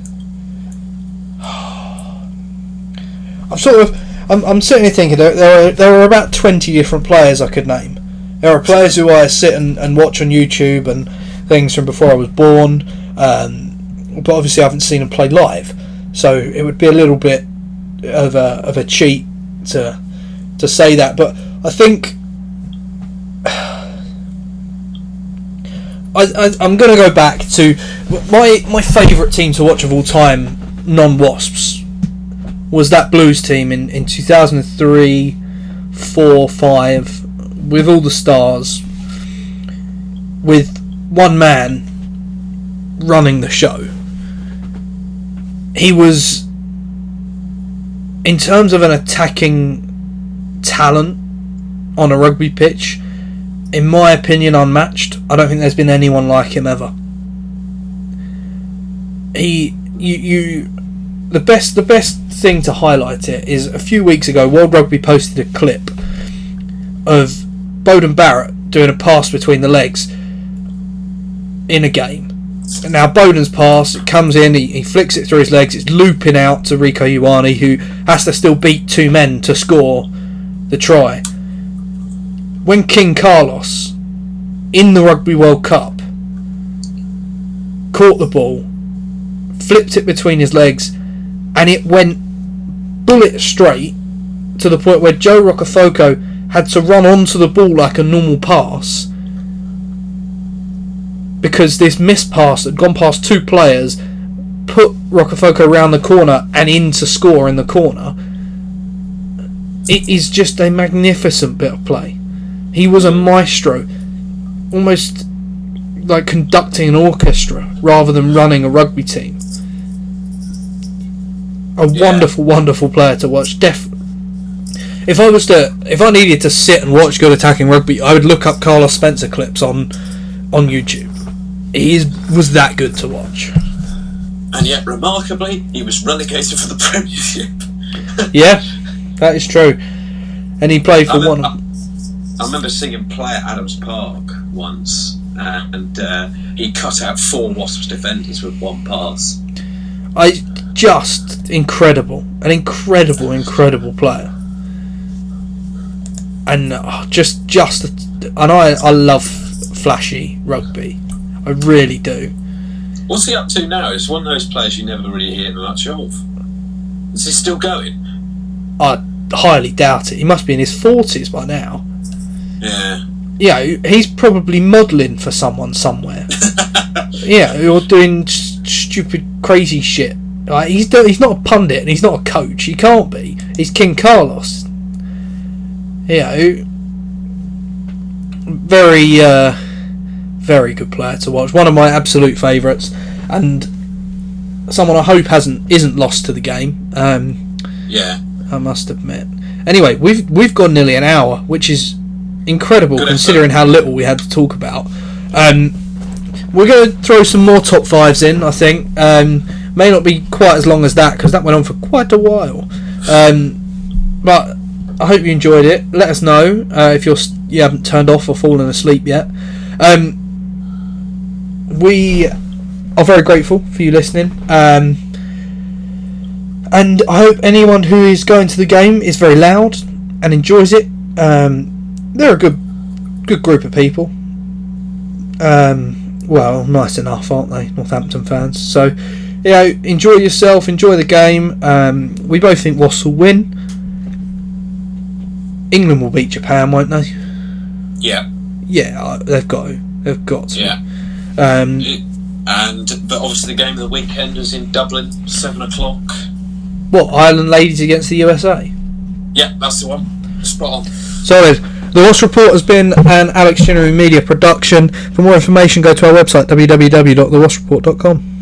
I'm sort of. I'm, I'm here thinking there, there are there are about twenty different players I could name. There are players who I sit and, and watch on YouTube and things from before I was born, um, but obviously I haven't seen them play live, so it would be a little bit of a of a cheat to to say that. But I think I, I'm going to go back to my my favourite team to watch of all time non Wasps was that Blues team in, in 2003, 4, 5, with all the stars, with one man running the show. He was, in terms of an attacking talent on a rugby pitch, in my opinion, unmatched. I don't think there's been anyone like him ever. He, you, you, the best, the best thing to highlight it is a few weeks ago, World Rugby posted a clip of Beauden Barrett doing a pass between the legs in a game. Now Beauden's pass, it comes in, he, he flicks it through his legs, it's looping out to Rieko Ioane, who has to still beat two men to score the try. When King Carlos, in the Rugby World Cup, caught the ball, flipped it between his legs, and it went bullet straight to the point where Joe Rokocoko had to run onto the ball like a normal pass because this missed pass had gone past two players, put Rokocoko around the corner and in to score in the corner. It is just a magnificent bit of play. He was a maestro, almost like conducting an orchestra rather than running a rugby team. A Yeah. wonderful, wonderful player to watch. Def. If I was to, if I needed to sit and watch good attacking rugby, I would look up Carlos Spencer clips on, on YouTube. He is, was that good to watch. And yet, remarkably, he was relegated for the (laughs) Premiership. Yeah, that is true. And he played for I, one. I remember seeing him play at Adams Park once, and uh, he cut out four Wasps defenders with one pass. I just incredible, an incredible, incredible player, and oh, just just and I I love flashy rugby, I really do. What's he up to now? It's one of those players you never really hear much of. Is he still going? I highly doubt it. He must be in his forties by now. Yeah. Yeah, he's probably modelling for someone somewhere. (laughs) yeah, or doing s- stupid, crazy shit. Like he's do- he's not a pundit and he's not a coach. He can't be. He's King Carlos. You know, very, uh, very good player to watch. One of my absolute favourites, and someone I hope hasn't isn't lost to the game. Um, Yeah. I must admit. Anyway, we've we've gone nearly an hour, which is incredible Good considering how little we had to talk about. Um, we're going to throw some more top fives in. I think um, may not be quite as long as that because that went on for quite a while. Um, but I hope you enjoyed it. Let us know uh, if you're you haven't turned off or fallen asleep yet. Um, we are very grateful for you listening. Um, and I hope anyone who is going to the game is very loud and enjoys it. Um, they're a good, good group of people. Um, well, nice enough, aren't they, Northampton fans? So, you know, enjoy yourself, enjoy the game. Um, we both think Wasps will win. England will beat Japan, won't they? Yeah. Yeah, they've got to. They've got to. Yeah. Um, And but obviously the game of the weekend is in Dublin, seven o'clock. what Ireland ladies against the USA? Yeah, that's the one. Spot on. Solid. The Wasps Report has been an Alex Chinnery Media production. For more information, go to our website www.thewaspreport.com.